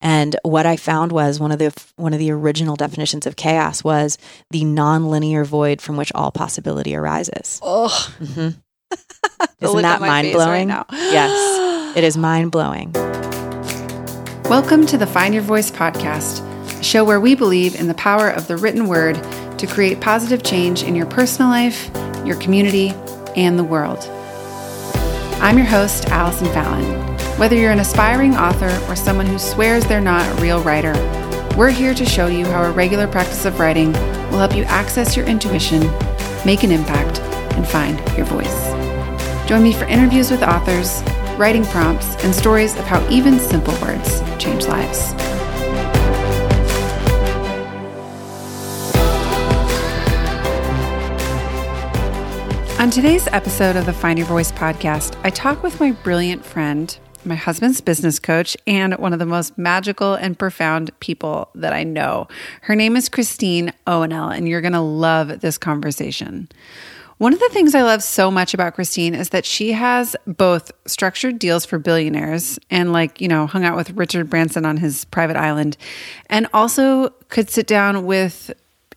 And what I found was one of the one of the original definitions of chaos was the nonlinear void from which all possibility arises. Oh, hmm Isn't that mind blowing? now. Yes, it is mind blowing. Welcome to the Find Your Voice podcast, a show where we believe in the power of the written word to create positive change in your personal life, your community, and the world. I'm your host, Allison Fallon. Whether you're an aspiring author or someone who swears they're not a real writer, we're here to show you how a regular practice of writing will help you access your intuition, make an impact, and find your voice. Join me for interviews with authors, writing prompts, and stories of how even simple words change lives. On today's episode of the Find Your Voice podcast, I talk with my brilliant friend, my husband's business coach, and one of the most magical and profound people that I know. Her name is Christine Owenell, and you're going to love this conversation. One of the things I love so much about Christine is that she has both structured deals for billionaires and, like, you know, hung out with Richard Branson on his private island, and also could sit down with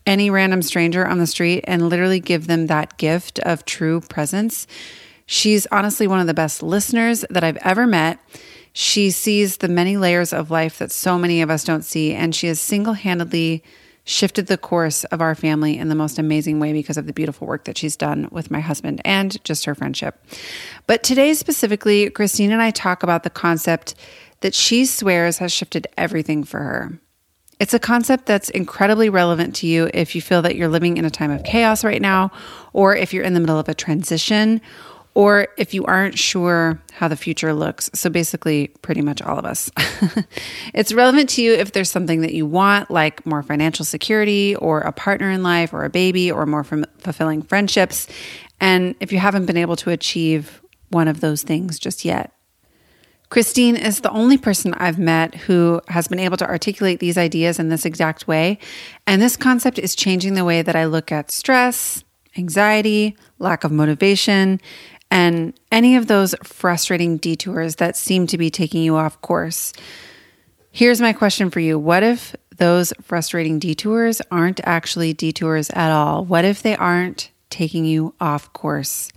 any random stranger on the street and literally give them that gift of true presence. She's honestly one of the best listeners that I've ever met. She sees the many layers of life that so many of us don't see, and she has single handedly shifted the course of our family in the most amazing way because of the beautiful work that she's done with my husband and just her friendship. But today, specifically, Christine and I talk about the concept that she swears has shifted everything for her. It's a concept that's incredibly relevant to you if you feel that you're living in a time of chaos right now, or if you're in the middle of a transition, or if you aren't sure how the future looks. So, basically, pretty much all of us. it's relevant to you if there's something that you want, like more financial security, or a partner in life, or a baby, or more fulfilling friendships. And if you haven't been able to achieve one of those things just yet, Christine is the only person I've met who has been able to articulate these ideas in this exact way. And this concept is changing the way that I look at stress, anxiety, lack of motivation, and any of those frustrating detours that seem to be taking you off course. Here's my question for you What if those frustrating detours aren't actually detours at all? What if they aren't taking you off course?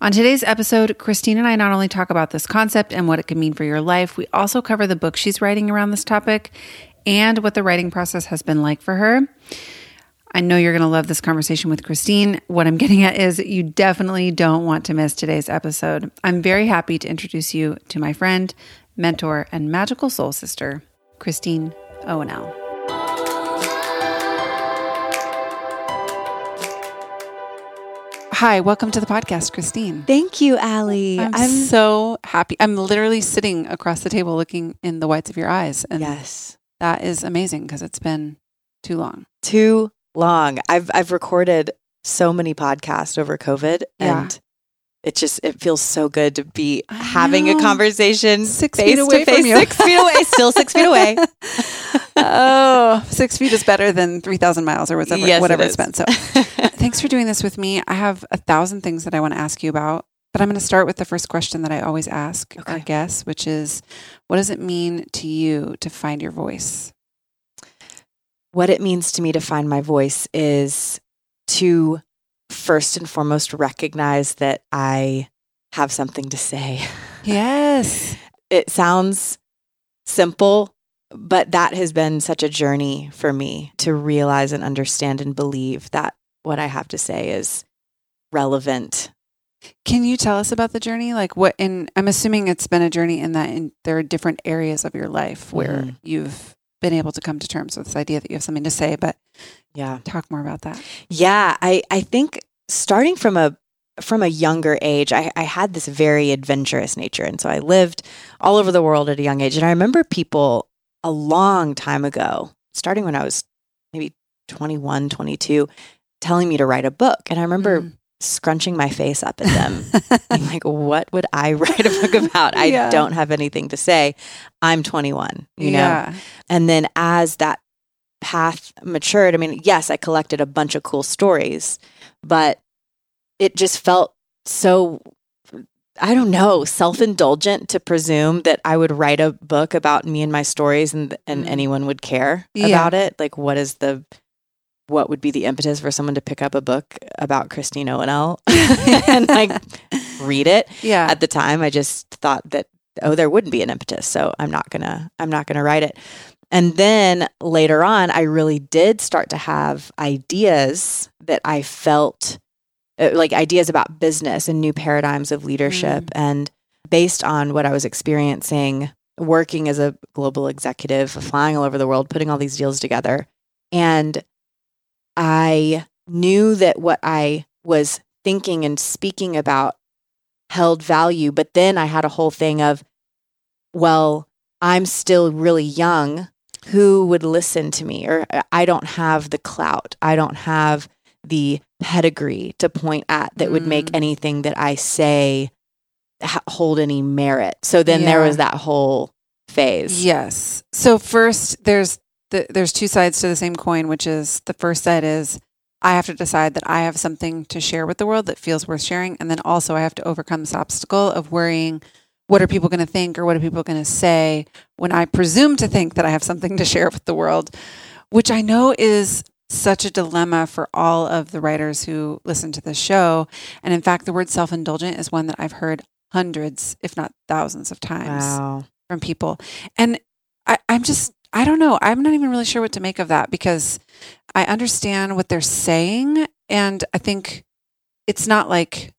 On today's episode, Christine and I not only talk about this concept and what it can mean for your life, we also cover the book she's writing around this topic and what the writing process has been like for her. I know you're going to love this conversation with Christine. What I'm getting at is you definitely don't want to miss today's episode. I'm very happy to introduce you to my friend, mentor, and magical soul sister, Christine Owenell. Hi, welcome to the podcast, Christine. Thank you, Allie. I'm, so happy. I'm literally sitting across the table looking in the whites of your eyes. And yes, that is amazing because it's been too long. too long. I've I've recorded so many podcasts over COVID, Yeah. and it just it feels so good to be having a conversation Six face feet away to from you. six feet away, still six feet away. oh, six feet is better than 3,000 miles or whatever, Yes, whatever is. it's been. So thanks for doing this with me. I have a thousand things that I want to ask you about, but I'm going to start with the first question that I always ask our Okay. guests, which is what does it mean to you to find your voice? What it means to me to find my voice is to first and foremost recognize that I have something to say. Yes. It sounds simple, but that has been such a journey for me to realize and understand and believe that what I have to say is relevant. Can you tell us about the journey? Like what, and I'm assuming it's been a journey in that in, there are different areas of your life where Mhm. you've been able to come to terms with this idea that you have something to say, but Yeah. talk more about that. Yeah, I, I think starting from a from a younger age, I, I had this very adventurous nature. And so I lived all over the world at a young age. And I remember people a long time ago, starting when I was maybe 21, 22, telling me to write a book. And I remember Mm. Scrunching my face up at them, being like, what would I write a book about? I Yeah. don't have anything to say. I'm 21, you know? yeah. And then as that path matured, I mean, yes, I collected a bunch of cool stories, but it just felt so I don't know, self indulgent to presume that I would write a book about me and my stories and and Mm. anyone would care Yeah. about it. Like, what is the what would be the impetus for someone to pick up a book about Christine Owenell and like read it? Yeah. At the time, I just thought that oh, there wouldn't be an impetus, so I'm not gonna I'm not gonna write it. And then later on, I really did start to have ideas that I felt uh, like ideas about business and new paradigms of leadership. And based on what I was experiencing working as a global executive, flying all over the world, putting all these deals together. And I knew that what I was thinking and speaking about held value. But then I had a whole thing of, well, I'm still really young. Who would listen to me? Or uh, I don't have the clout. I don't have the pedigree to point at that would make Mm. anything that I say ha- hold any merit. So then there was that whole phase. Yes. So first, there's the, there's two sides to the same coin, which is the first side is I have to decide that I have something to share with the world that feels worth sharing, and then also I have to overcome this obstacle of worrying. What are people going to think, or what are people going to say when I presume to think that I have something to share with the world? Which I know is such a dilemma for all of the writers who listen to this show. And in fact, the word self indulgent is one that I've heard hundreds, if not thousands of times Wow. from people. And I, I'm just, I don't know. I'm not even really sure what to make of that because I understand what they're saying. And I think it's not like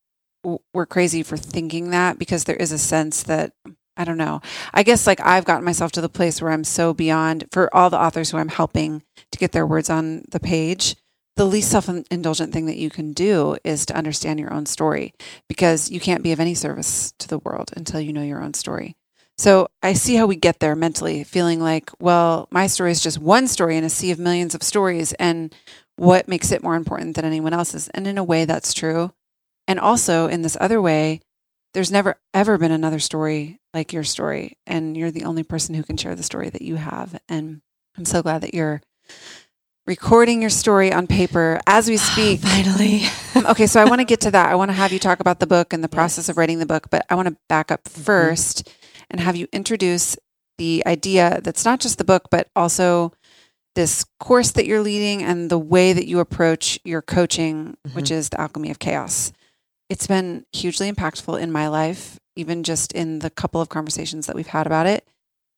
we're crazy for thinking that because there is a sense that, I don't know. I guess like I've gotten myself to the place where I'm so beyond, for all the authors who I'm helping to get their words on the page, the least self indulgent thing that you can do is to understand your own story because you can't be of any service to the world until you know your own story. So I see how we get there mentally, feeling like, well, my story is just one story in a sea of millions of stories. And what makes it more important than anyone else's? And in a way, that's true. And also, in this other way, there's never ever been another story like your story. And you're the only person who can share the story that you have. And I'm so glad that you're recording your story on paper as we speak. Finally. Um, okay, so I want to get to that. I want to have you talk about the book and the process of writing the book, but I want to back up 1st and have you introduce the idea that's not just the book, but also this course that you're leading and the way that you approach your coaching, mm-hmm. which is the alchemy of chaos. It's been hugely impactful in my life, even just in the couple of conversations that we've had about it.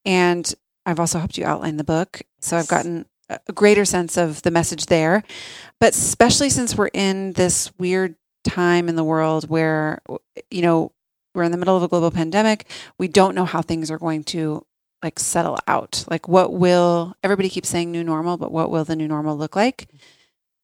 And I've also helped you outline the book. So I've gotten a a greater sense of the message there. But especially since we're in this weird time in the world where, you know, we're in the middle of a global pandemic, we don't know how things are going to like settle out. Like, what will everybody keeps saying new normal, but what will the new normal look like? Mm-hmm.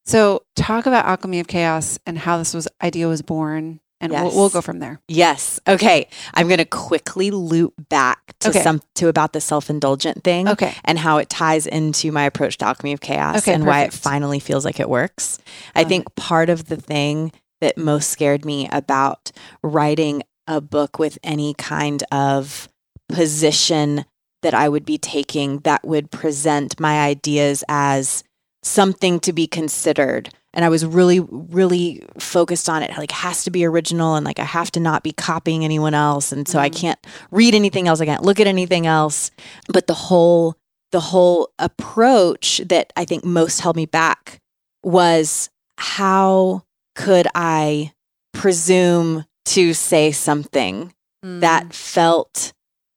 So, talk about alchemy of chaos and how this was idea was born, and we'll, we'll go from there. Yes. Okay. I'm going to quickly loop back to Okay. some to about the self-indulgent thing Okay. and how it ties into my approach to alchemy of chaos Okay, and why it finally feels like it works. I think part of the thing that most scared me about writing a book with any kind of position that I would be taking that would present my ideas as something to be considered. And I was really, really focused on it. Like, has to be original, and like, I have to not be copying anyone else. And so I Mhm. can't read anything else. I can't look at anything else. But the whole, the whole approach that I think most held me back was how could I presume to say something Mm. that felt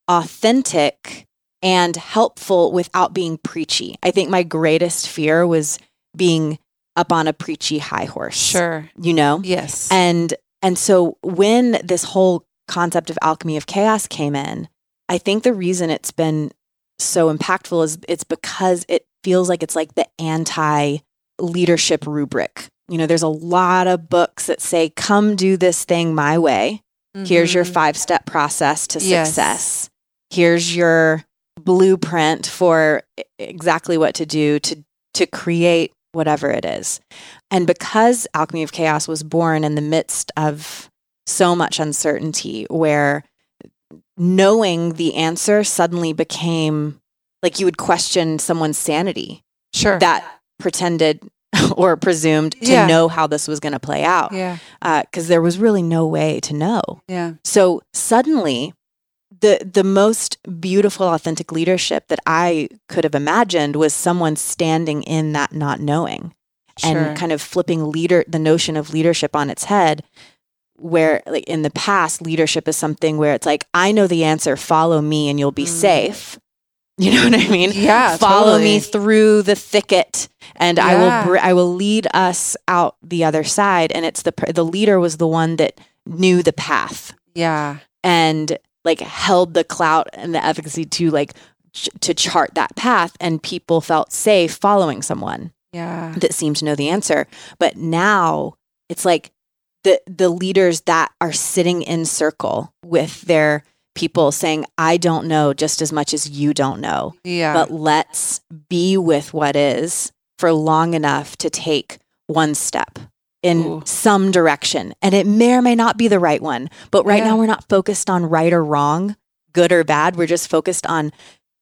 authentic and helpful without being preachy. I think my greatest fear was being up on a preachy high horse. sure. You know? Yes. And and so when this whole concept of alchemy of chaos came in, I think the reason it's been so impactful is it's because it feels like it's like the anti leadership rubric. You know, there's a lot of books that say come do this thing my way. Here's your Mhm. five step process to Yes. success. Here's your blueprint for exactly what to do to to create whatever it is. And because Alchemy of Chaos was born in the midst of so much uncertainty where knowing the answer suddenly became like you would question someone's sanity Sure. that pretended or presumed to Yeah. know how this was going to play out Yeah. because there was really no way to know. Yeah. So suddenly, the the most beautiful, authentic leadership that I could have imagined was someone standing in that not knowing Sure. and kind of flipping leader the notion of leadership on its head. Where like in the past, leadership is something where it's like, I know the answer, follow me, and you'll be Mm. safe. You know what I mean? Yeah, follow me through the thicket, and I will br- I will lead us out the other side. And it's the the leader was the one that knew the path yeah. and like held the clout and the efficacy to like ch- to chart that path and people felt safe following someone Yeah. that seemed to know the answer but now it's like the the leaders that are sitting in circle with their people saying i don't know just as much as you don't know Yeah. but let's be with what is for long enough to take one step in Ooh. some direction. And it may or may not be the right one. But right Yeah. now, we're not focused on right or wrong, good or bad. We're just focused on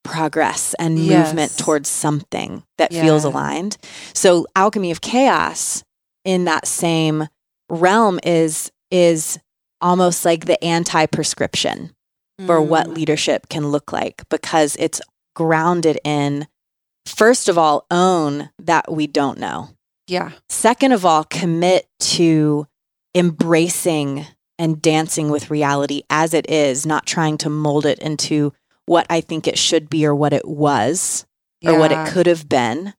progress and movement towards something that feels aligned. So, alchemy of chaos in that same realm is is almost like the anti-prescription for what Mm. leadership can look like because it's grounded in first of all own that we don't know. Yeah. second of all commit to embracing and dancing with reality as it is not trying to mold it into what i think it should be or what it was or what it could have been.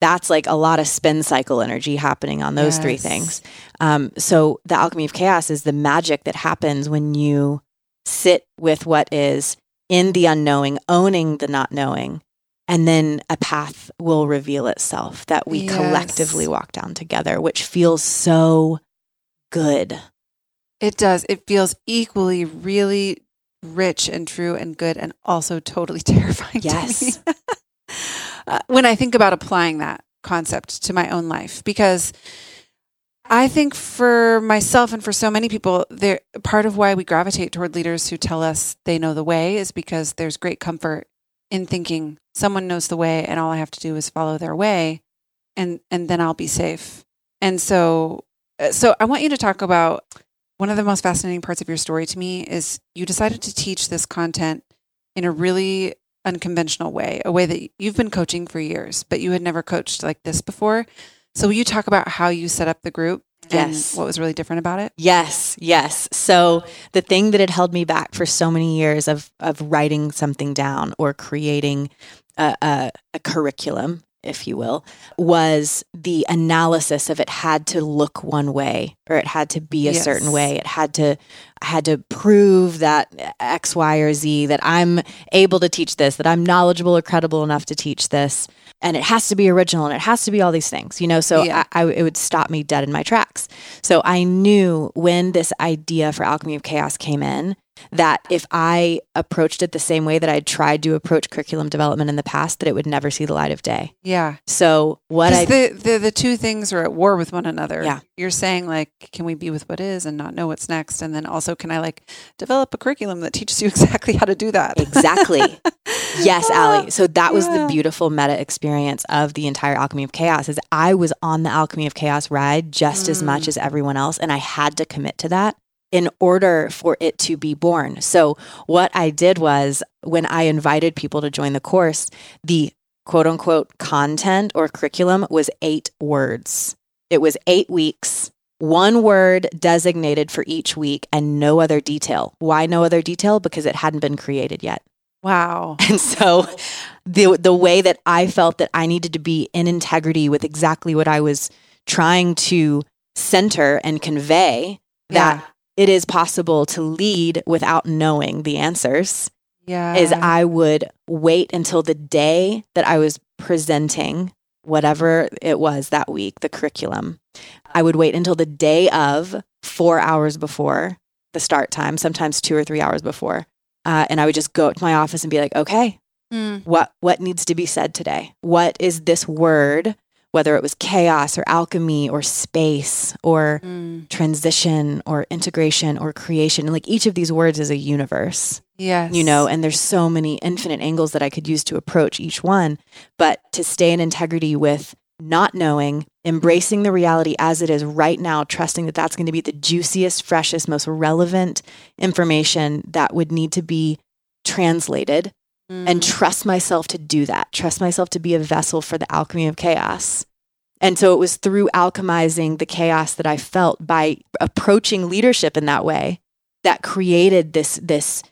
That's like a lot of spin cycle energy happening on those three things. Um, so the alchemy of chaos is the magic that happens when you sit with what is in the unknowing, owning the not knowing, and then a path will reveal itself that we Yes. collectively walk down together, which feels so good. It does. It feels equally really rich and true and good and also totally terrifying Yes. to me. Uh, when I think about applying that concept to my own life because I think for myself and for so many people there part of why we gravitate toward leaders who tell us they know the way is because there's great comfort in thinking someone knows the way and all I have to do is follow their way and and then I'll be safe. And so uh, so I want you to talk about one of the most fascinating parts of your story to me is you decided to teach this content in a really unconventional way, a way that you've been coaching for years, but you had never coached like this before. So will you talk about how you set up the group Yes. and what was really different about it? Yes, yes. So the thing that had held me back for so many years of of writing something down or creating a, a, a curriculum, if you will, was the analysis of it had to look one way or it had to be a certain way. It had to I had to prove that X, Y, or Z that I'm able to teach this, that I'm knowledgeable or credible enough to teach this. And it has to be original and it has to be all these things, you know? So Yeah. I, I, it would stop me dead in my tracks. So I knew when this idea for Alchemy of Chaos came in that if I approached it the same way that I'd tried to approach curriculum development in the past, that it would never see the light of day. Yeah. So what I the, the the two things are at war with one another. Yeah. You're saying like, can we be with what is and not know what's next? And then also can I like develop a curriculum that teaches you exactly how to do that? Exactly. Yes, Allie. So that was Yeah. the beautiful meta experience of the entire Alchemy of Chaos is I was on the Alchemy of Chaos ride just as Mm. much as everyone else and I had to commit to that in order for it to be born. So what I did was when I invited people to join the course, the quote unquote content or curriculum was 8 words. It was 8 weeks. One word designated for each week and no other detail. Why no other detail? Because it hadn't been created yet. Wow. And so the the way that I felt that I needed to be in integrity with exactly what I was trying to center and convey that it is possible to lead without knowing the answers yeah. is I would wait until the day that I was presenting whatever it was that week, the curriculum. I would wait until the day of 4 hours before the start time, sometimes 2 or 3 hours before. Uh, and I would just go to my office and be like, "Okay, Mm. what what needs to be said today what is this word whether it was chaos or alchemy or space or Mm. transition or integration or creation and like each of these words is a universe Yes. you know and there's so many infinite angles that i could use to approach each one but to stay in integrity with not knowing embracing the reality as it is right now, trusting that that's going to be the juiciest, freshest, most relevant information that would need to be translated mm. and trust myself to do that. Trust myself to be a vessel for the alchemy of chaos. And so it was through alchemizing the chaos that I felt by approaching leadership in that way that created this this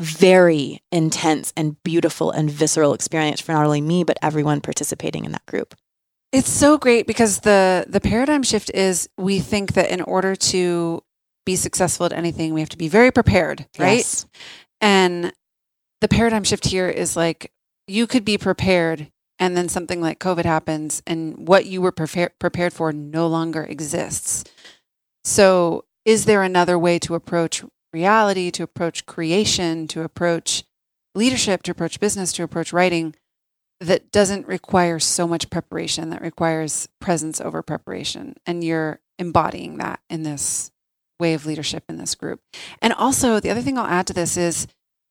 very intense and beautiful and visceral experience for not only me but everyone participating in that group. It's so great because the the paradigm shift is we think that in order to be successful at anything we have to be very prepared, right? Yes. And the paradigm shift here is like you could be prepared and then something like COVID happens and what you were prepared prepared for no longer exists. So is there another way to approach reality, to approach creation, to approach leadership, to approach business, to approach writing that doesn't require so much preparation, that requires presence over preparation. And you're embodying that in this way of leadership in this group. And also, the other thing I'll add to this is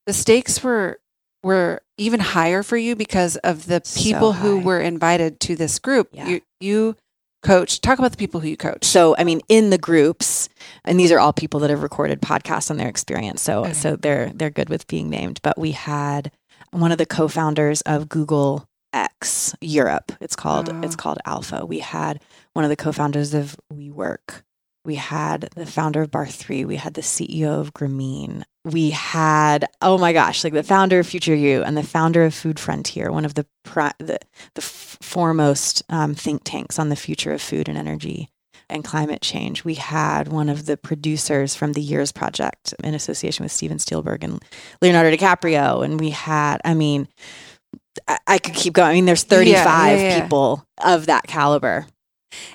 the stakes were were even higher for you because of the people so who were invited to this group. Yeah. You you coach. Talk about the people who you coach. So, I mean, in the groups, and these are all people that have recorded podcasts on their experience. So, okay. so they're they're good with being named. But we had one of the co-founders of Google X Europe. It's called oh. it's called Alpha. We had one of the co-founders of WeWork. We had the founder of Bar3. We had the CEO of Grameen. We had, oh my gosh, like the founder of Future You and the founder of Food Frontier, one of the the, the f- foremost um, think tanks on the future of food and energy and climate change. We had one of the producers from the Years Project in association with Steven Spielberg and Leonardo DiCaprio. And we had, I mean, I, I could keep going. I mean, there's 35 yeah, yeah, yeah. people of that caliber.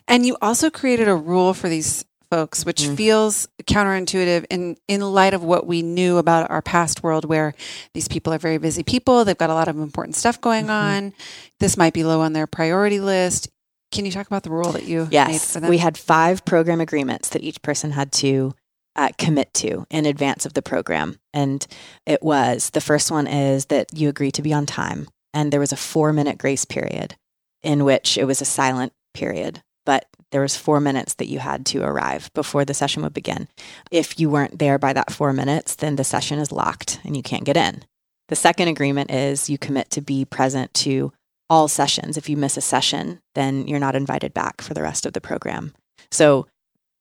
And you also created a rule for these folks, which mm. feels counterintuitive in, in light of what we knew about our past world, where these people are very busy people. They've got a lot of important stuff going mm-hmm. on. This might be low on their priority list. Can you talk about the rule that you yes, We had five program agreements that each person had to uh, commit to in advance of the program. And it was the first one is that you agree to be on time. And there was a four minute grace period in which it was a silent period but there was four minutes that you had to arrive before the session would begin. If you weren't there by that four minutes, then the session is locked and you can't get in. The second agreement is you commit to be present to all sessions. If you miss a session, then you're not invited back for the rest of the program. So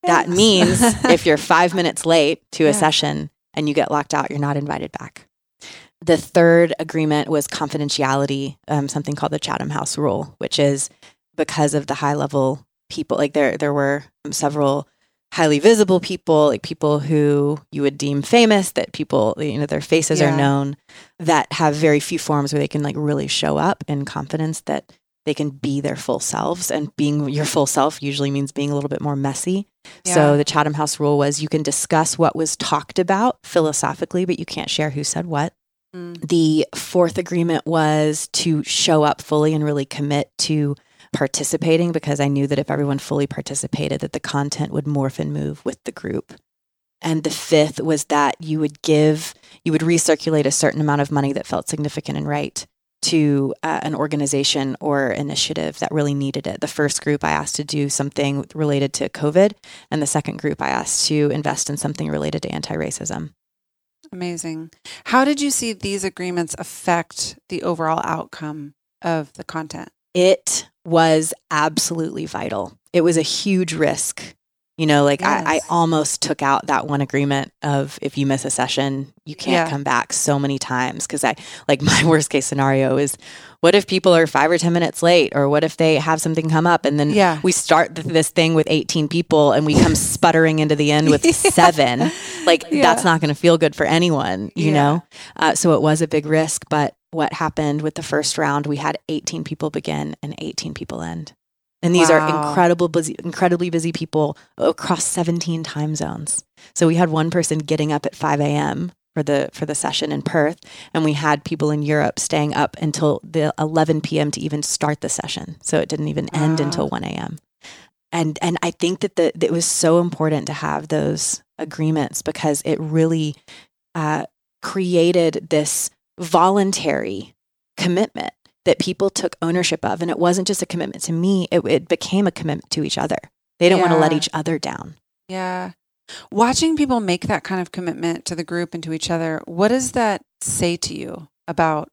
that means if you're five minutes late to a yeah. session and you get locked out, you're not invited back. The third agreement was confidentiality, um, something called the Chatham House Rule, which is because of the high level people like there there were several highly visible people like people who you would deem famous that people you know their faces yeah. are known that have very few forms where they can like really show up in confidence that they can be their full selves and being your full self usually means being a little bit more messy yeah. so the chatham house rule was you can discuss what was talked about philosophically but you can't share who said what mm. the fourth agreement was to show up fully and really commit to participating because I knew that if everyone fully participated, that the content would morph and move with the group. And the fifth was that you would give, you would recirculate a certain amount of money that felt significant and right to uh, an organization or initiative that really needed it. The first group I asked to do something related to COVID, and the second group I asked to invest in something related to anti racism. Amazing. How did you see these agreements affect the overall outcome of the content? It was absolutely vital. It was a huge risk. You know, like yes. I, I, almost took out that one agreement of if you miss a session, you can't yeah. come back so many times. Cause I, like, my worst case scenario is what if people are five or 10 minutes late? Or what if they have something come up and then yeah. we start th- this thing with 18 people and we come sputtering into the end with yeah. seven? Like, that's not going to feel good for anyone, you know? Uh, so it was a big risk. But what happened with the first round, we had 18 people begin and 18 people end. And these wow. are incredible, busy, incredibly busy people across 17 time zones. So we had one person getting up at 5 a.m. for the for the session in Perth, and we had people in Europe staying up until the 11 p.m. to even start the session. So it didn't even end wow. until 1 a.m. And and I think that the it was so important to have those agreements because it really uh, created this voluntary commitment that people took ownership of. And it wasn't just a commitment to me, it, it became a commitment to each other. They didn't want to let each other down. Yeah. Watching people make that kind of commitment to the group and to each other, what does that say to you about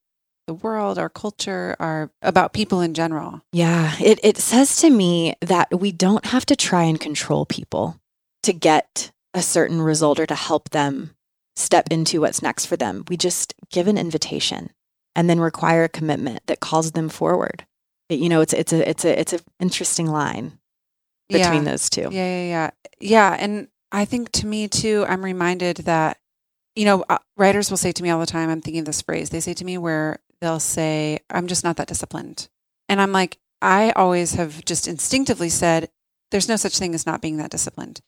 the world, our culture, our about people in general? Yeah, it, it says to me that we don't have to try and control people to get a certain result or to help them step into what's next for them. We just give an invitation and then require a commitment that calls them forward. It- you know, it's it's a it's a it's an interesting line between yeah. those two. Yeah, yeah, yeah. Yeah. And I think to me too, I'm reminded that, you know, uh, writers will say to me all the time, I'm thinking of this phrase, they say to me where they'll say, I'm just not that disciplined. And I'm like, I always have just instinctively said, there's no such thing as not being that disciplined.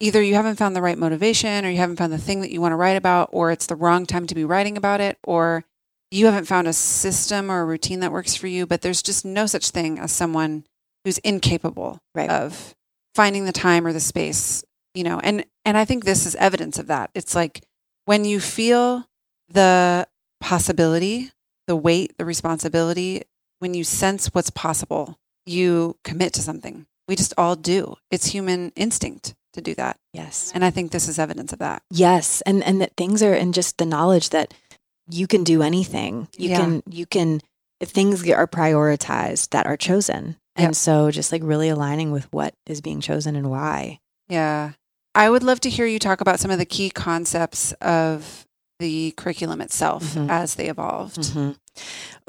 Either you haven't found the right motivation or you haven't found the thing that you want to write about, or it's the wrong time to be writing about it, or you haven't found a system or a routine that works for you. But there's just no such thing as someone who's incapable Right. of finding the time or the space you know and and i think this is evidence of that it's like when you feel the possibility the weight the responsibility when you sense what's possible you commit to something we just all do it's human instinct to do that Yes. and i think this is evidence of that Yes, and and that things are and just the knowledge that you can do anything. You Yeah. can you can if things are prioritized that are chosen. And Yep. so just like really aligning with what is being chosen and why. yeah i would love to hear you talk about some of the key concepts of the curriculum itself Mhm. as they evolved Mhm.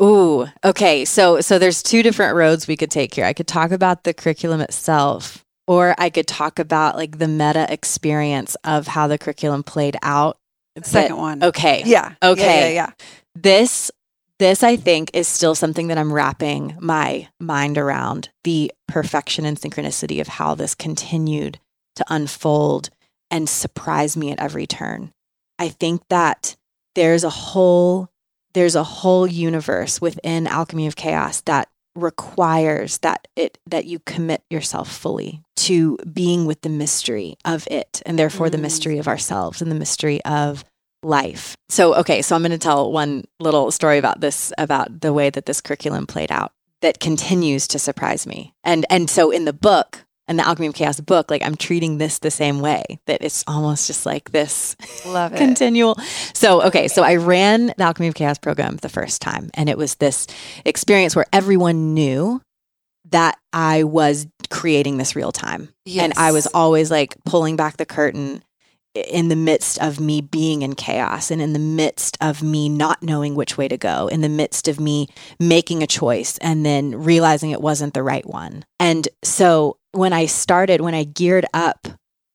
Ooh, okay. So so there's two different roads we could take here. I could talk about the curriculum itself or I could talk about like the meta experience of how the curriculum played out. second one Okay. yeah Okay. yeah, yeah, this this i think is still something that i'm wrapping my mind around the perfection and synchronicity of how this continued to unfold and surprise me at every turn i think that there's a whole there's a whole universe within alchemy of chaos that requires that it that you commit yourself fully to being with the mystery of it and therefore the Mm. mystery of ourselves and the mystery of life. So, okay, so I'm going to tell one little story about this about the way that this curriculum played out that continues to surprise me. And and so in the book, in the Alchemy of Chaos book, like I'm treating this the same way that it's almost just like this love it continual. So, okay, so I ran the Alchemy of Chaos program the first time, and it was this experience where everyone knew that I was creating this real time. And I was always like pulling back the curtain in the midst of me being in chaos and in the midst of me not knowing which way to go, in the midst of me making a choice and then realizing it wasn't the right one. And so when I started, when I geared up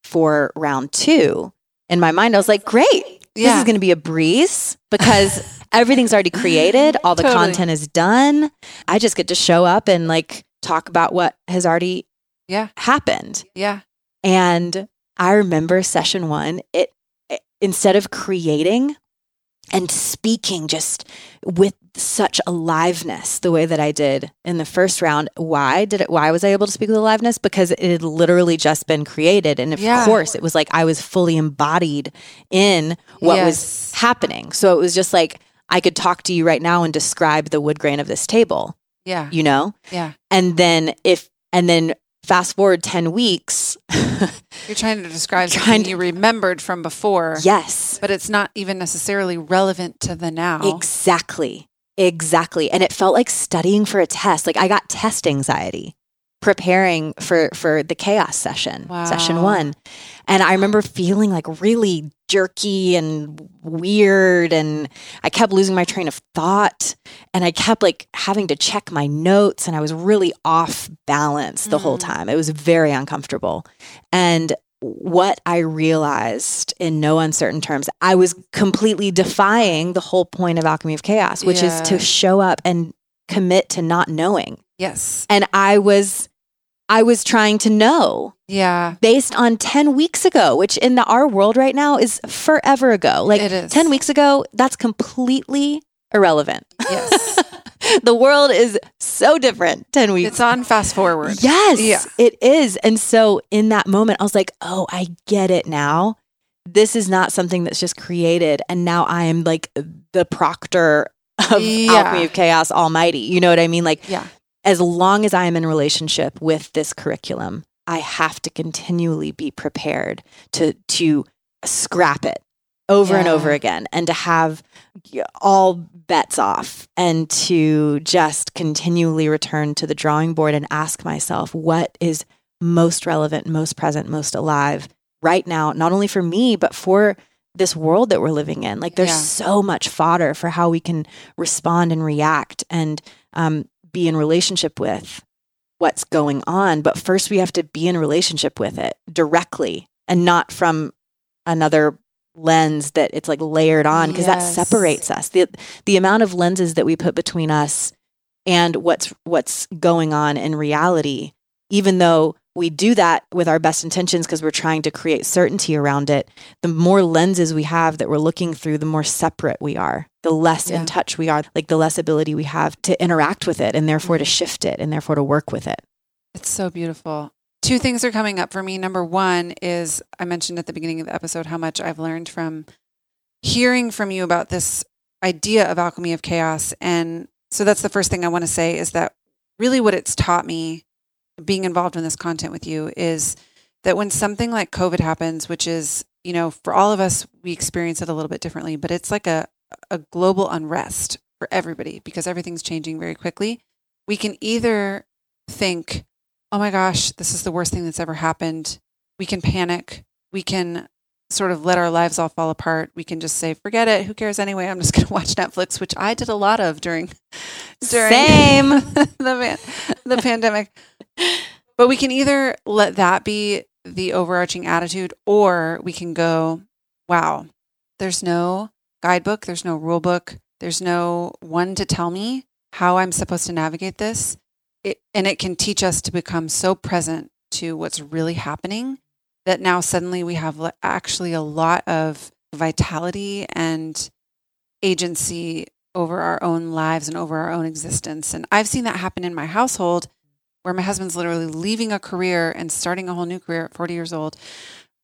for round two, in my mind, I was like, great, this is going to be a breeze because everything's already created, all the Totally. content is done. I just get to show up and like talk about what has already Yeah. happened. yeah And I remember session one, it, it- instead of creating and speaking just with such aliveness the way that I did in the first round. Why did it why was I able to speak with aliveness? Because it had literally just been created. And of Yeah. course it was like I was fully embodied in what was happening. So it was just like I could talk to you right now and describe the wood grain of this table, yeah you know? yeah And then if and then fast forward 10 weeks. You're trying to describe Trying something to- you remembered from before, yes. But it's not even necessarily relevant to the now. exactly. Exactly. And it felt like studying for a test. Like i got test anxiety preparing for for the chaos session session 1 and i remember feeling like really jerky and weird and i kept losing my train of thought and i kept like having to check my notes and i was really off balance the whole Mm. time it was very uncomfortable and what I realized in no uncertain terms, I was completely defying the whole point of Alchemy of Chaos, which is to show up and commit to not knowing. yes. And I was I was trying to know Yeah. based on 10 weeks ago, which in the our world right now is forever ago. Like It is. 10 weeks ago, that's completely irrelevant. Yes. the world is so different 10 weeks it's on fast forward. Yes, Yeah. it is. And so in that moment, I was like, oh, I get it now. This is not something that's just created. And now I am like the proctor of Yeah. Alchemy of Chaos Almighty. You know what I mean? Like, Yeah. As long as I am in relationship with this curriculum, I have to continually be prepared to to scrap it over and over again and to have all bets off and to just continually return to the drawing board and ask myself what is most relevant, most present, most alive right now, not only for me, but for this world that we're living in. Like there's Yeah. so much fodder for how we can respond and react and um, be in relationship with what's going on. But first, we have to be in relationship with it directly and not from another lens that it's like layered on because Yes. that separates us. The the amount of lenses that we put between us and what's what's going on in reality, even though we do that with our best intentions because we're trying to create certainty around it, the more lenses we have that we're looking through, the more separate we are, the less Yeah. in touch we are, like the less ability we have to interact with it and therefore to mm-hmm. shift it and therefore to work with it. It's so beautiful. Two things are coming up for me. Number one is I mentioned at the beginning of the episode how much I've learned from hearing from you about this idea of alchemy of chaos. And so that's the first thing I want to say is that really what it's taught me being involved in this content with you is that when something like COVID happens, which is, you know, for all of us, we experience it a little bit differently, but it's like a, a global unrest for everybody because everything's changing very quickly. We can either think, oh my gosh, this is the worst thing that's ever happened. We can panic. We can sort of let our lives all fall apart. We can just say, forget it. Who cares anyway? I'm just going to watch Netflix, which I did a lot of during during Same. the the pandemic. But we can either let that be the overarching attitude, or we can go, wow, there's no guidebook, there's no rule book, there's no one to tell me how I'm supposed to navigate this. It, and it can teach us to become so present to what's really happening that now suddenly we have actually a lot of vitality and agency over our own lives and over our own existence. And I've seen that happen in my household where my husband's literally leaving a career and starting a whole new career at 40 years old.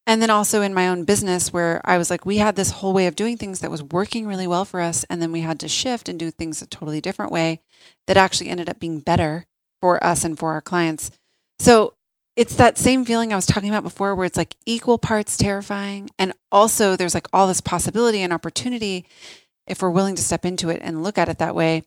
And then also in my own business where I was like, we had this whole way of doing things that was working really well for us. And then we had to shift and do things a totally different way that actually ended up being better for us and for our clients. So it's that same feeling I was talking about before where it's like equal parts terrifying. And also there's like all this possibility and opportunity if we're willing to step into it and look at it that way.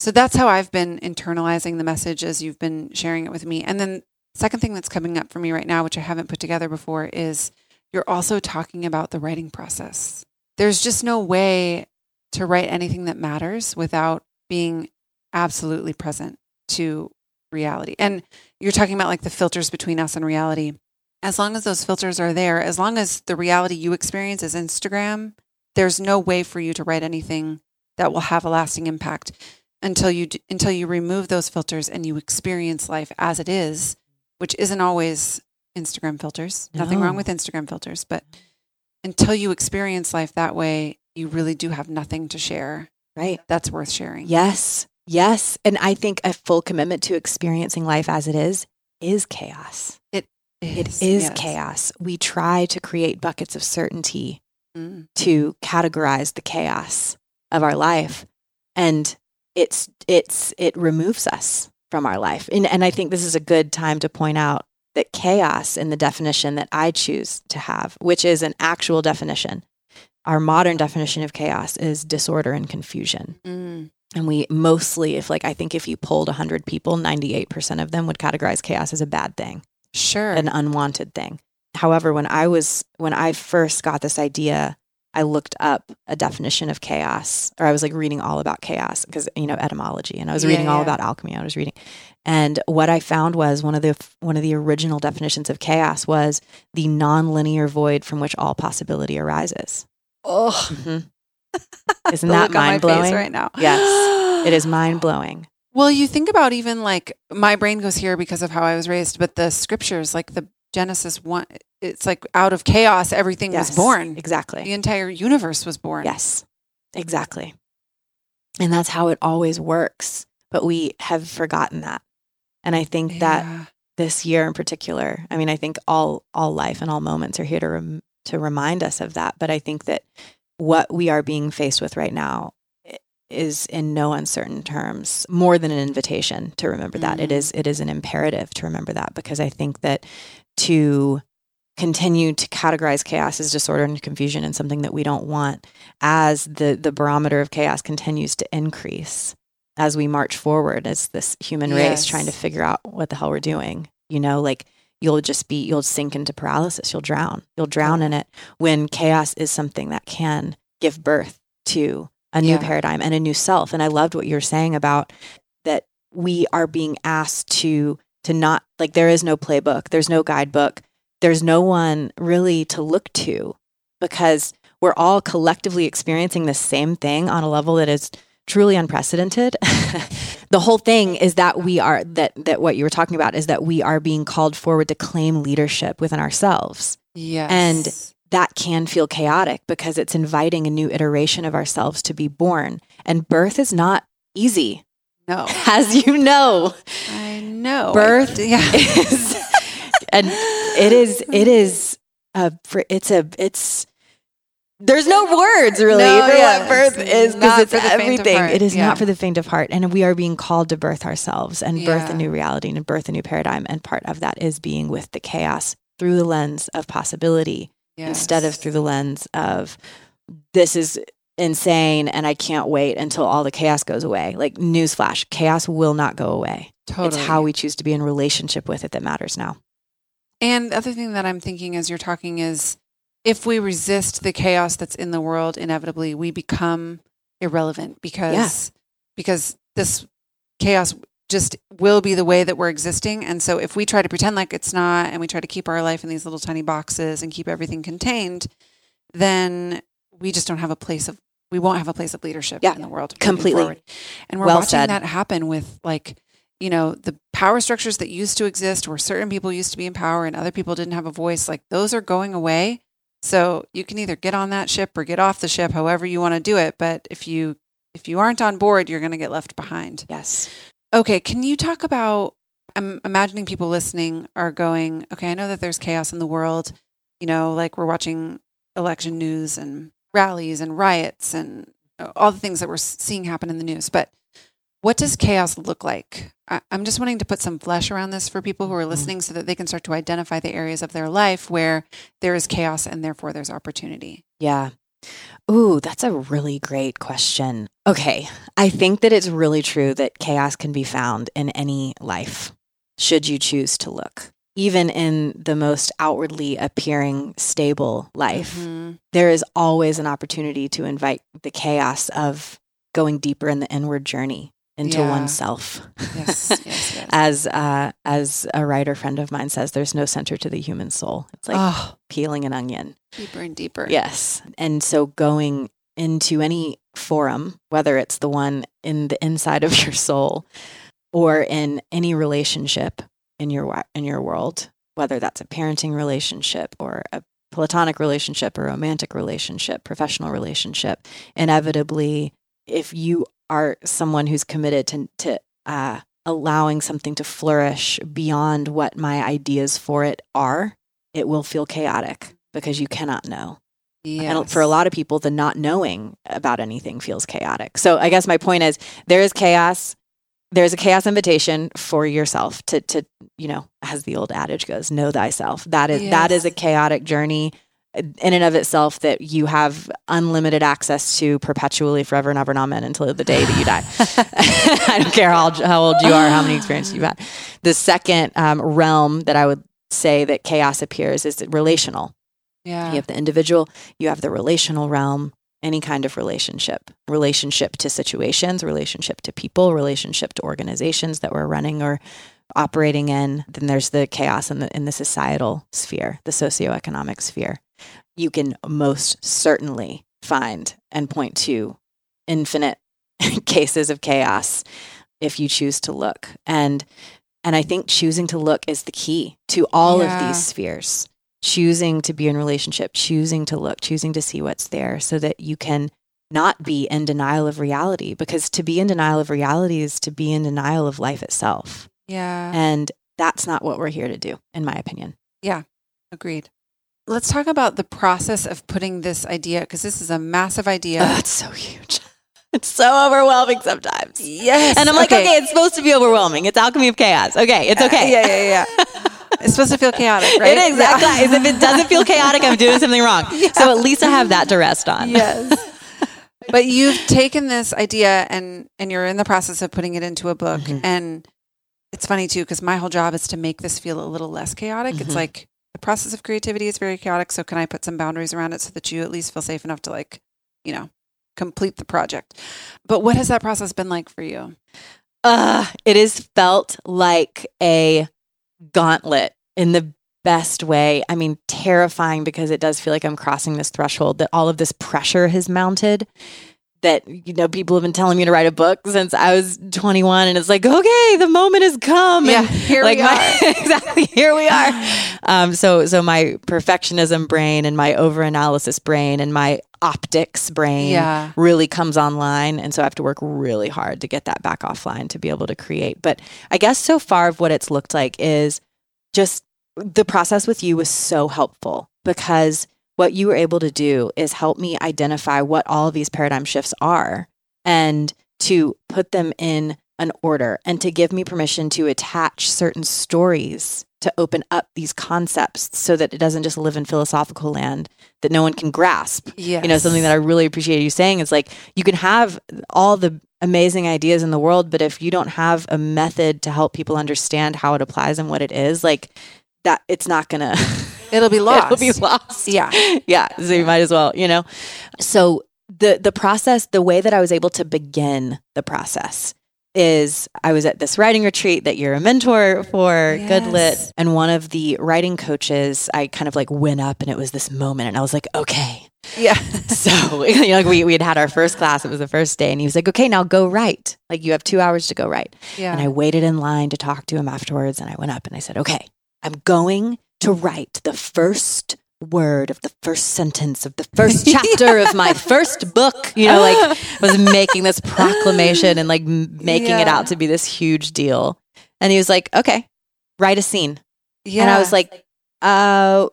So that's how I've been internalizing the message as you've been sharing it with me. And then second thing that's coming up for me right now, which I haven't put together before, is you're also talking about the writing process. There's just no way to write anything that matters without being absolutely present to reality. And you're talking about like the filters between us and reality. As long as those filters are there, as long as the reality you experience is Instagram, there's no way for you to write anything that will have a lasting impact until you until you remove those filters and you experience life as it is, which isn't always Instagram filters. Nothing wrong with Instagram filters, but until you experience life that way, you really do have nothing to share Right. that's worth sharing. Yes. Yes. And I think a full commitment to experiencing life as it is is chaos. It is yes. chaos. We try to create buckets of certainty Mm. to categorize the chaos of our life and it's it's it removes us from our life and, and i think this is a good time to point out that chaos in the definition that i choose to have which is an actual definition our modern definition of chaos is disorder and confusion Mm. and we mostly if like i think if you polled 100 people 98% of them would categorize chaos as a bad thing Sure. an unwanted thing. However, when I was when I first got this idea, I looked up a definition of chaos, or I was like reading all about chaos because you know etymology, and I was Yeah, reading all about alchemy. I was reading, and what I found was one of the one of the original definitions of chaos was the nonlinear void from which all possibility arises. oh, Mhm. Isn't that look on my mind blowing? right now? Yes, It is mind blowing. Well, you think about even like my brain goes here because of how I was raised, but the scriptures, like the Genesis one, it's like out of chaos, everything was born. Exactly. The entire universe was born. Yes, exactly. And that's how it always works. But we have forgotten that. And I think that this year in particular, I mean, I think all all life and all moments are here to rem- to remind us of that. But I think that what we are being faced with right now, is in no uncertain terms more than an invitation to remember that. It Mm. is it is an imperative to remember that because I think that to continue to categorize chaos as disorder and confusion and something that we don't want as the the barometer of chaos continues to increase as we march forward as this human race Yes. trying to figure out what the hell we're doing you know like you'll just be you'll sink into paralysis you'll drown you'll drown in it when chaos is something that can give birth to a new Yeah. paradigm and a new self and i loved what you were saying about that we are being asked to to not like there is no playbook there's no guidebook there's no one really to look to because we're all collectively experiencing the same thing on a level that is truly unprecedented. the whole thing is that we are that that what you were talking about is that we are being called forward to claim leadership within ourselves. Yes. And That can feel chaotic because it's inviting a new iteration of ourselves to be born. And birth is not easy, no, as you know. I know. Birth I- yeah. is and it is it is a it's a it's there's no words really No, for yeah, what birth is because it's for the faint of everything. It is yeah. not for the faint of heart, and we are being called to birth ourselves and birth a new reality and birth a new paradigm. And part of that is being with the chaos through the lens of possibility instead of through the lens of this is insane and I can't wait until all the chaos goes away. Like newsflash, chaos will not go away. totally. It's how we choose to be in relationship with it that matters now. And the other thing that I'm thinking as you're talking is if we resist the chaos that's in the world, inevitably we become irrelevant because because this chaos just will be the way that we're existing. And so if we try to pretend like it's not and we try to keep our life in these little tiny boxes and keep everything contained, then we just don't have a place of we won't have a place of leadership Yeah, in the world. completely. And we're Well watching said. that happen with like you know, the power structures that used to exist where certain people used to be in power and other people didn't have a voice, like those are going away. So you can either get on that ship or get off the ship, however you want to do it. But if you if you aren't on board, you're going to get left behind. Yes. Okay, can you talk about? I'm imagining people listening are going, okay, I know that there's chaos in the world. You know, like we're watching election news and rallies and riots and uh, all the things that we're seeing happen in the news. But what does chaos look like? I- I'm just wanting to put some flesh around this for people who are Mhm. listening so that they can start to identify the areas of their life where there is chaos and therefore there's opportunity. Yeah. Ooh, that's a really great question. Okay. I think that it's really true that chaos can be found in any life, should you choose to look. Even in the most outwardly appearing stable life, Mhm. there is always an opportunity to invite the chaos of going deeper in the inward journey into Yeah. oneself. Yes, yes, yes. as uh, as a writer friend of mine says, there's no center to the human soul. It's like oh, peeling an onion. deeper and deeper. Yes. And so going into any forum, whether it's the one in the inside of your soul or in any relationship in your in your world, whether that's a parenting relationship or a platonic relationship or romantic relationship, professional relationship, inevitably if you are someone who's committed to to uh, allowing something to flourish beyond what my ideas for it are, it will feel chaotic because you cannot know. And for a lot of people, the not knowing about anything feels chaotic. So I guess my point is there is chaos. There's a chaos invitation for yourself to to, you know, as the old adage goes, know thyself. That is that is a chaotic journey in and of itself that you have unlimited access to perpetually forever and ever and amen until the day that you die. I don't care how, how old you are, how many experiences you've had. The second um, realm that I would say that chaos appears is relational. yeah. You have the individual, you have the relational realm, any kind of relationship, relationship to situations, relationship to people, relationship to organizations that we're running or operating in. Then there's the chaos in the in the societal sphere, the socioeconomic sphere. You can most certainly find and point to infinite cases of chaos if you choose to look. And and I think choosing to look is the key to all of these spheres choosing to be in relationship, choosing to look, choosing to see what's there so that you can not be in denial of reality because to be in denial of reality is to be in denial of life itself. yeah. And that's not what we're here to do, in my opinion. Yeah. Agreed. Let's talk about the process of putting this idea because this is a massive idea. Ugh, it's so huge. It's so overwhelming sometimes. Yes. And I'm like, okay, it's supposed to be overwhelming. It's alchemy of chaos. Okay, it's okay. Yeah, yeah, yeah. it's supposed to feel chaotic, right? It is exactly. If it doesn't feel chaotic, I'm doing something wrong. So at least I have that to rest on. Yes. but you've taken this idea and and you're in the process of putting it into a book Mhm. and it's funny too because my whole job is to make this feel a little less chaotic. It's Mhm. like the process of creativity is very chaotic, so can I put some boundaries around it so that you at least feel safe enough to like, you know, complete the project. But what has that process been like for you? Uh, it has felt like a gauntlet in the best way. I mean, terrifying because it does feel like I'm crossing this threshold that all of this pressure has mounted. That, you know, people have been telling me to write a book since I was 21. And it's like, okay, the moment has come. Yeah, and here like we my- exactly. Here we are. Um, so, so my perfectionism brain and my overanalysis brain and my optics brain Yeah. really comes online. And so I have to work really hard to get that back offline to be able to create. But I guess so far of what it's looked like is just the process with you was so helpful because what you were able to do is help me identify what all of these paradigm shifts are and to put them in an order and to give me permission to attach certain stories to open up these concepts so that it doesn't just live in philosophical land that no one can grasp Yeah. you know something that i really appreciate you saying is like you can have all the amazing ideas in the world but if you don't have a method to help people understand how it applies and what it is like that it's not gonna it'll be lost. it'll be lost Yeah. yeah so you might as well you know so the the process the way that i was able to begin the process is i was at this writing retreat that you're a mentor for good lit and one of the writing coaches i kind of like went up and it was this moment and i was like okay Yeah. so you know, like we, we had had our first class it was the first day and he was like okay now go write like you have two hours to go write Yeah. and I waited in line to talk to him afterwards. And I went up and I said, okay, I'm going to write the first word of the first sentence of the first chapter of my first book. You know, like was making this proclamation and like m- making it out to be this huge deal. And he was like, okay, write a scene. yeah. And I was like, uh,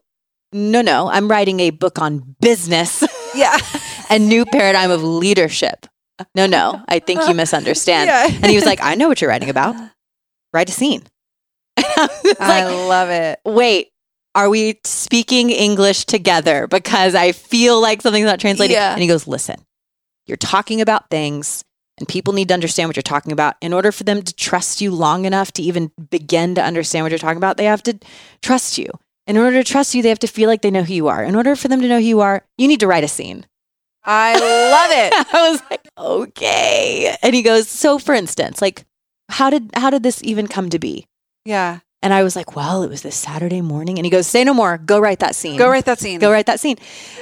no, no, I'm writing a book on business yeah. a new paradigm of leadership. No, no, I think you misunderstand. Yeah. And he was like, I know what you're writing about. Write a scene. I was I love it. wait, are we speaking English together? Because I feel like something's not translating. Yeah. And he goes, listen, you're talking about things and people need to understand what you're talking about. In order for them to trust you long enough to even begin to understand what you're talking about, they have to trust you. In order to trust you, they have to feel like they know who you are. In order for them to know who you are, you need to write a scene. I love it. I was like, okay. And he goes, so for instance, like, how did how did this even come to be? Yeah. And I was like, well, it was this Saturday morning. And he goes, say no more. Go write that scene. Go write that scene. Go write that scene.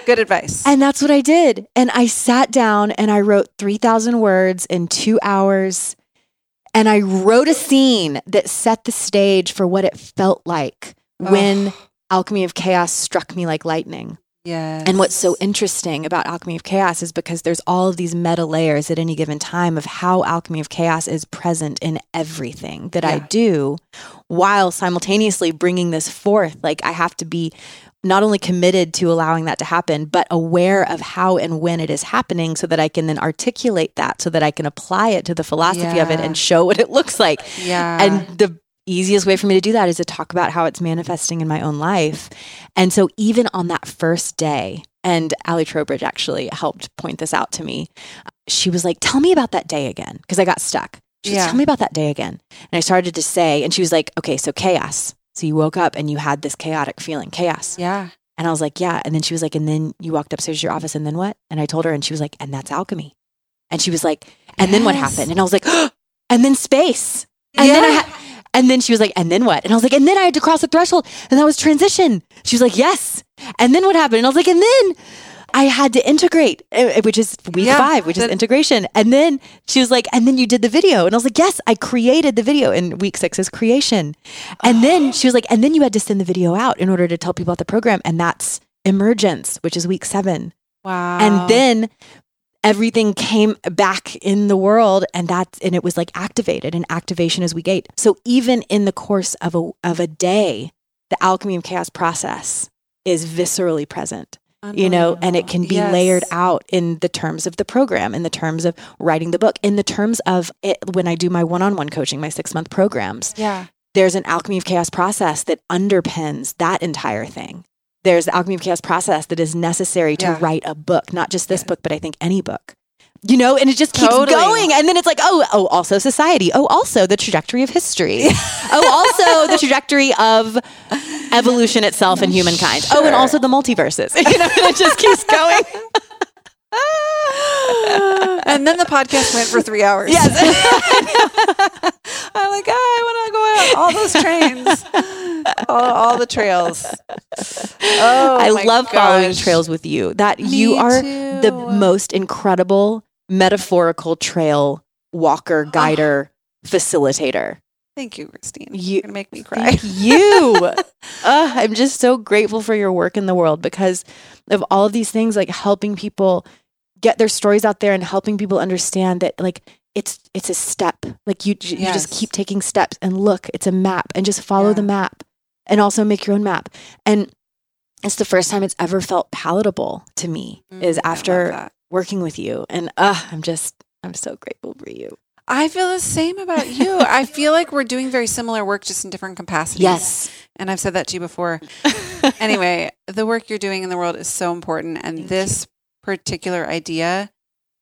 Good advice. And that's what I did. And I sat down and I wrote 3,000 words in two hours. And I wrote a scene that set the stage for what it felt like when Alchemy of Chaos struck me like lightning. And what's so interesting about Alchemy of Chaos is because there's all of these meta layers at any given time of how Alchemy of Chaos is present in everything that I do, while simultaneously bringing this forth. Like I have to be not only committed to allowing that to happen, but aware of how and when it is happening so that I can then articulate that so that I can apply it to the philosophy of it and show what it looks like. yeah. And the easiest way for me to do that is to talk about how it's manifesting in my own life. And so even on that first day, and Ali Trowbridge actually helped point this out to me. She was like, Tell me about that day again. Because I got stuck. She Yeah. was, Tell me about that day again. And I started to say, and she was like, Okay, so chaos. So you woke up and you had this chaotic feeling, chaos. yeah. And I was like, Yeah. And then she was like, And then you walked upstairs to your office, and then what? And I told her, and she was like, And that's alchemy. And she was like, And then what happened? And I was like, And then space. And then I Yeah. had, and then she was like, and then what? And I was like, and then I had to cross the threshold, and that was transition. She was like, yes. And then what happened? And I was like, and then I had to integrate, eh, which is week Yeah, five, which is integration. And then she was like, and then you did the video. And I was like, yes, I created the video. And week six is creation. And then she was like, and then you had to send the video out in order to tell people about the program. And that's emergence, which is week seven. Wow. And then everything came back in the world and that's and it was like activated and activation is we eight. So even in the course of a of a day, the alchemy of chaos process is viscerally present. you know, and it can be layered out in the terms of the program, in the terms of writing the book, in the terms of it when I do my one on one coaching, my six month programs. Yeah. There's an alchemy of chaos process that underpins that entire thing. There's the alchemy of chaos process that is necessary to Yeah. write a book, not just this Yeah. book, but I think any book. You know, and it just keeps Totally. going. And then it's like, oh, oh, also society. Oh, also the trajectory of history. oh, also the trajectory of evolution itself and humankind. Oh, and also the multiverses. You know, and it just keeps going. and then the podcast went for three hours. Yes. I'm like, oh, I want to go out all those trains, all, all the trails. Oh, I love following trails with you. That Me you are the most incredible metaphorical trail walker, guider, facilitator. Thank you, Christine. You- You're make me cry. Thank you. uh, I'm just so grateful for your work in the world because of all of these things, like helping people get their stories out there and helping people understand that, like, it's it's a step. Like you, you Yes. just keep taking steps and look, it's a map, and just follow the map, and also make your own map. And it's the first time it's ever felt palatable to me Mm, is after working with you, and uh, I'm just I'm so grateful for you. I feel the same about you. I feel like we're doing very similar work, just in different capacities. Yes. And I've said that to you before. anyway, the work you're doing in the world is so important. And Thank this particular idea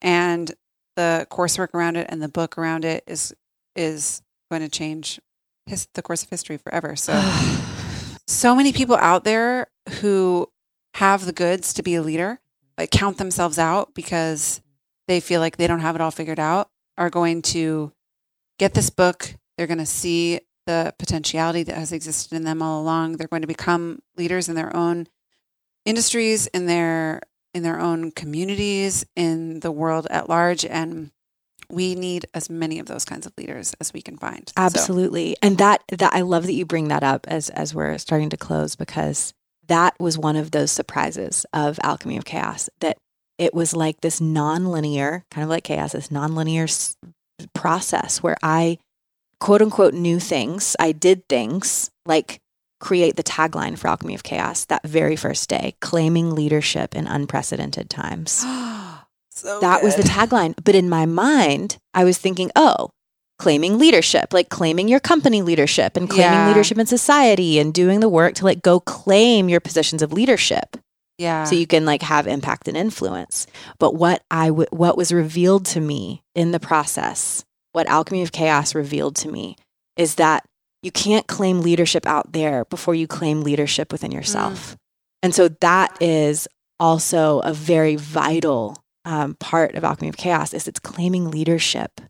and the coursework around it and the book around it is is going to change his, the course of history forever. So, so many people out there who have the goods to be a leader, like count themselves out because they feel like they don't have it all figured out, are going to get this book. They're going to see the potentiality that has existed in them all along. They're going to become leaders in their own industries, in their in their own communities, in the world at large, and we need as many of those kinds of leaders as we can find. So, Absolutely. And that that I love that you bring that up as as we're starting to close because that was one of those surprises of Alchemy of Chaos that it was like this non-linear, kind of like chaos, this non-linear process where I quote unquote knew things. I did things like create the tagline for Alchemy of Chaos that very first day, claiming leadership in unprecedented times. so That was the tagline. But in my mind, I was thinking, oh, claiming leadership, like claiming your company leadership and claiming Yeah. leadership in society and doing the work to like go claim your positions of leadership yeah. so you can like have impact and influence. But what I w- what was revealed to me in the process, what Alchemy of Chaos revealed to me is that you can't claim leadership out there before you claim leadership within yourself. And so that is also a very vital um, part of Alchemy of Chaos is it's claiming leadership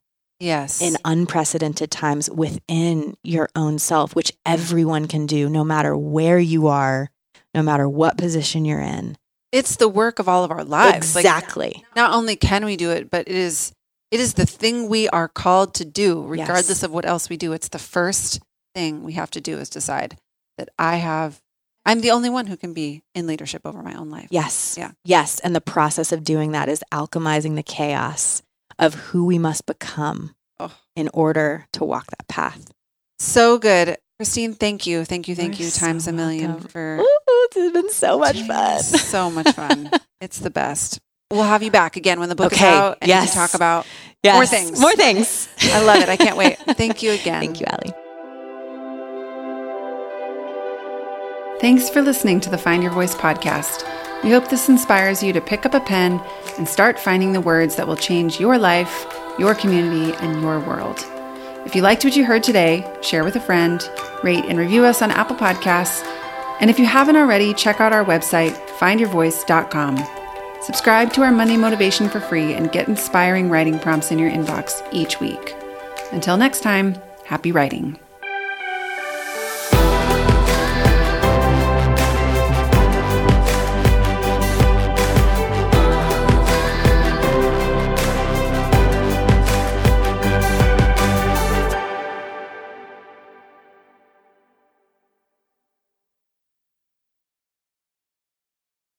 yes. in unprecedented times within your own self, which everyone can do no matter where you are, no matter what position you're in. it's the work of all of our lives. Like, Exactly. not only can we do it, but it is it is the thing we are called to do, regardless Yes. of what else we do. It's the first thing we have to do is decide that I have I'm the only one who can be in leadership over my own life. Yes. Yeah. Yes. And the process of doing that is alchemizing the chaos of who we must become Oh. in order to walk that path. So good. Christine, thank you. Thank you. Thank You're you times so a million welcome. for Ooh, it's been so much fun. so much fun. it's the best. We'll have you back again when the book Okay, is out and yes. you can talk about Yes. More things. More things. I love it. I can't wait. Thank you again. Thank you, Allie. Thanks for listening to the Find Your Voice podcast. We hope this inspires you to pick up a pen and start finding the words that will change your life, your community, and your world. If you liked what you heard today, share with a friend, rate and review us on Apple Podcasts, and if you haven't already, check out our website, findyourvoice.com. Subscribe to our Monday Motivation for free and get inspiring writing prompts in your inbox each week. Until next time, happy writing.